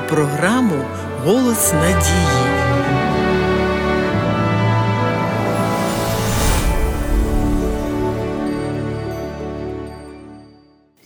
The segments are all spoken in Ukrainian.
програму Голос надії.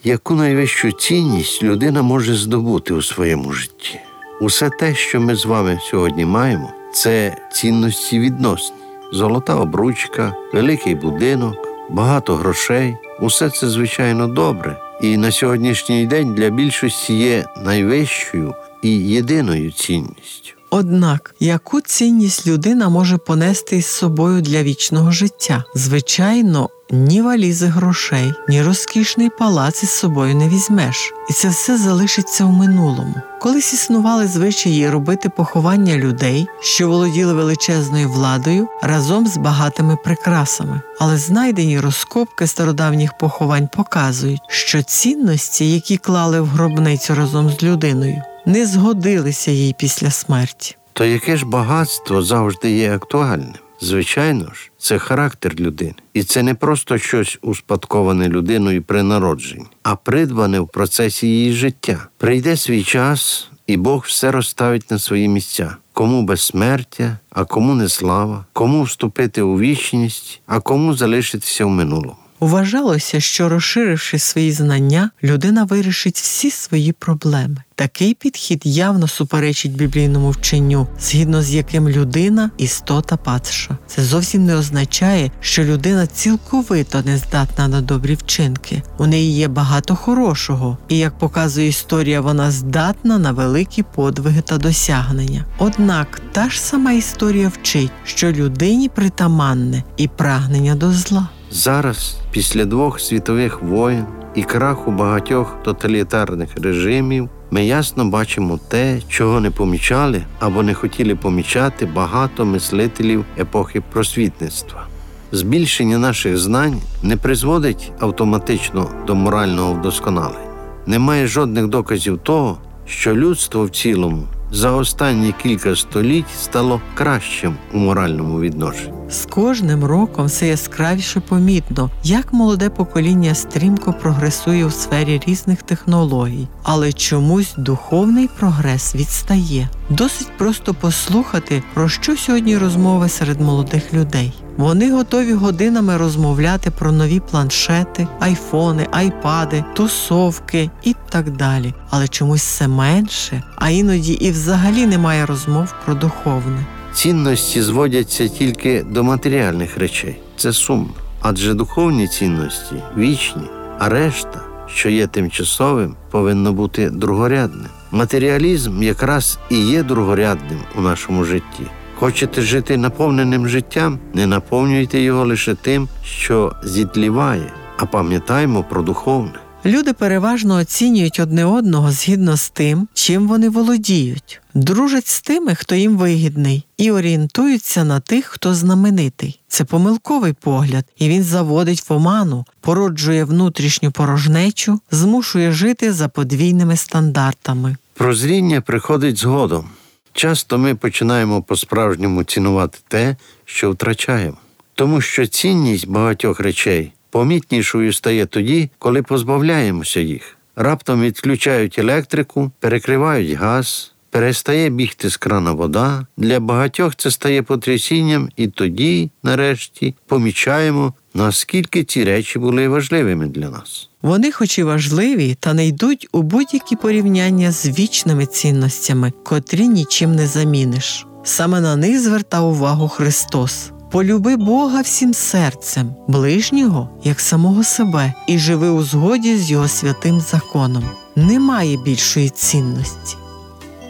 Яку найвищу цінність людина може здобути у своєму житті? Усе те, що ми з вами сьогодні маємо, це цінності відносні, золота обручка, великий будинок, багато грошей. Усе це звичайно добре, і на сьогоднішній день для більшості є найвищою і єдиною цінністю. Однак, яку цінність людина може понести із собою для вічного життя? Звичайно, ні валізи грошей, ні розкішний палац із собою не візьмеш, і це все залишиться в минулому. Колись існували звичаї робити поховання людей, що володіли величезною владою разом з багатими прикрасами. Але знайдені розкопки стародавніх поховань показують, що цінності, які клали в гробницю разом з людиною, не згодилися їй після смерті. То яке ж багатство завжди є актуальним? Звичайно ж, це характер людини, і це не просто щось успадковане людиною при народженні, а придбане в процесі її життя. Прийде свій час, і Бог все розставить на свої місця. Кому безсмертя, а кому не слава, кому вступити у вічність, а кому залишитися в минулому. Вважалося, що розширивши свої знання, людина вирішить всі свої проблеми. Такий підхід явно суперечить біблійному вченню, згідно з яким людина істота падша. Це зовсім не означає, що людина цілковито не здатна на добрі вчинки. У неї є багато хорошого, і як показує історія, вона здатна на великі подвиги та досягнення. Однак та ж сама історія вчить, що людині притаманне і прагнення до зла. Зараз, після двох світових воєн і краху багатьох тоталітарних режимів, ми ясно бачимо те, чого не помічали або не хотіли помічати багато мислителів епохи просвітництва. Збільшення наших знань не призводить автоматично до морального вдосконалення. Немає жодних доказів того, що людство в цілому за останні кілька століть стало кращим у моральному відношенні. З кожним роком все яскравіше помітно, як молоде покоління стрімко прогресує у сфері різних технологій, але чомусь духовний прогрес відстає. Досить просто послухати, про що сьогодні розмови серед молодих людей. Вони готові годинами розмовляти про нові планшети, айфони, айпади, тусовки і так далі. Але чомусь все менше, а іноді і взагалі немає розмов про духовне. Цінності зводяться тільки до матеріальних речей. Це сумно. Адже духовні цінності вічні, а решта, що є тимчасовим, повинно бути другорядним. Матеріалізм якраз і є другорядним у нашому житті. Хочете жити наповненим життям, не наповнюйте його лише тим, що зітліває, а пам'ятаймо про духовне. Люди переважно оцінюють одне одного згідно з тим, чим вони володіють, дружать з тими, хто їм вигідний, і орієнтуються на тих, хто знаменитий. Це помилковий погляд, і він заводить в оману, породжує внутрішню порожнечу, змушує жити за подвійними стандартами. Прозріння приходить згодом. Часто ми починаємо по-справжньому цінувати те, що втрачаємо, тому що цінність багатьох речей помітнішою стає тоді, коли позбавляємося їх. Раптом відключають електрику, перекривають газ, перестає бігти з крана вода. Для багатьох це стає потрясінням, і тоді, нарешті, помічаємо, наскільки ці речі були важливими для нас. Вони, хоч і важливі, та не йдуть у будь-які порівняння з вічними цінностями, котрі нічим не заміниш. Саме на них звертав увагу Христос. Полюби Бога всім серцем, ближнього як самого себе, і живи у згоді з Його святим законом. Немає більшої цінності.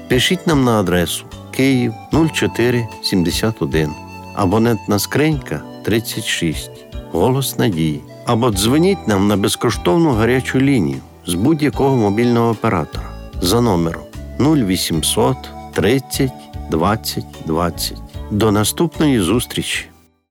Пишіть нам на адресу Київ 0471, абонентна скринька 36, голос надії. Або дзвоніть нам на безкоштовну гарячу лінію з будь-якого мобільного оператора за номером 0800 30 20 20. До наступної зустрічі!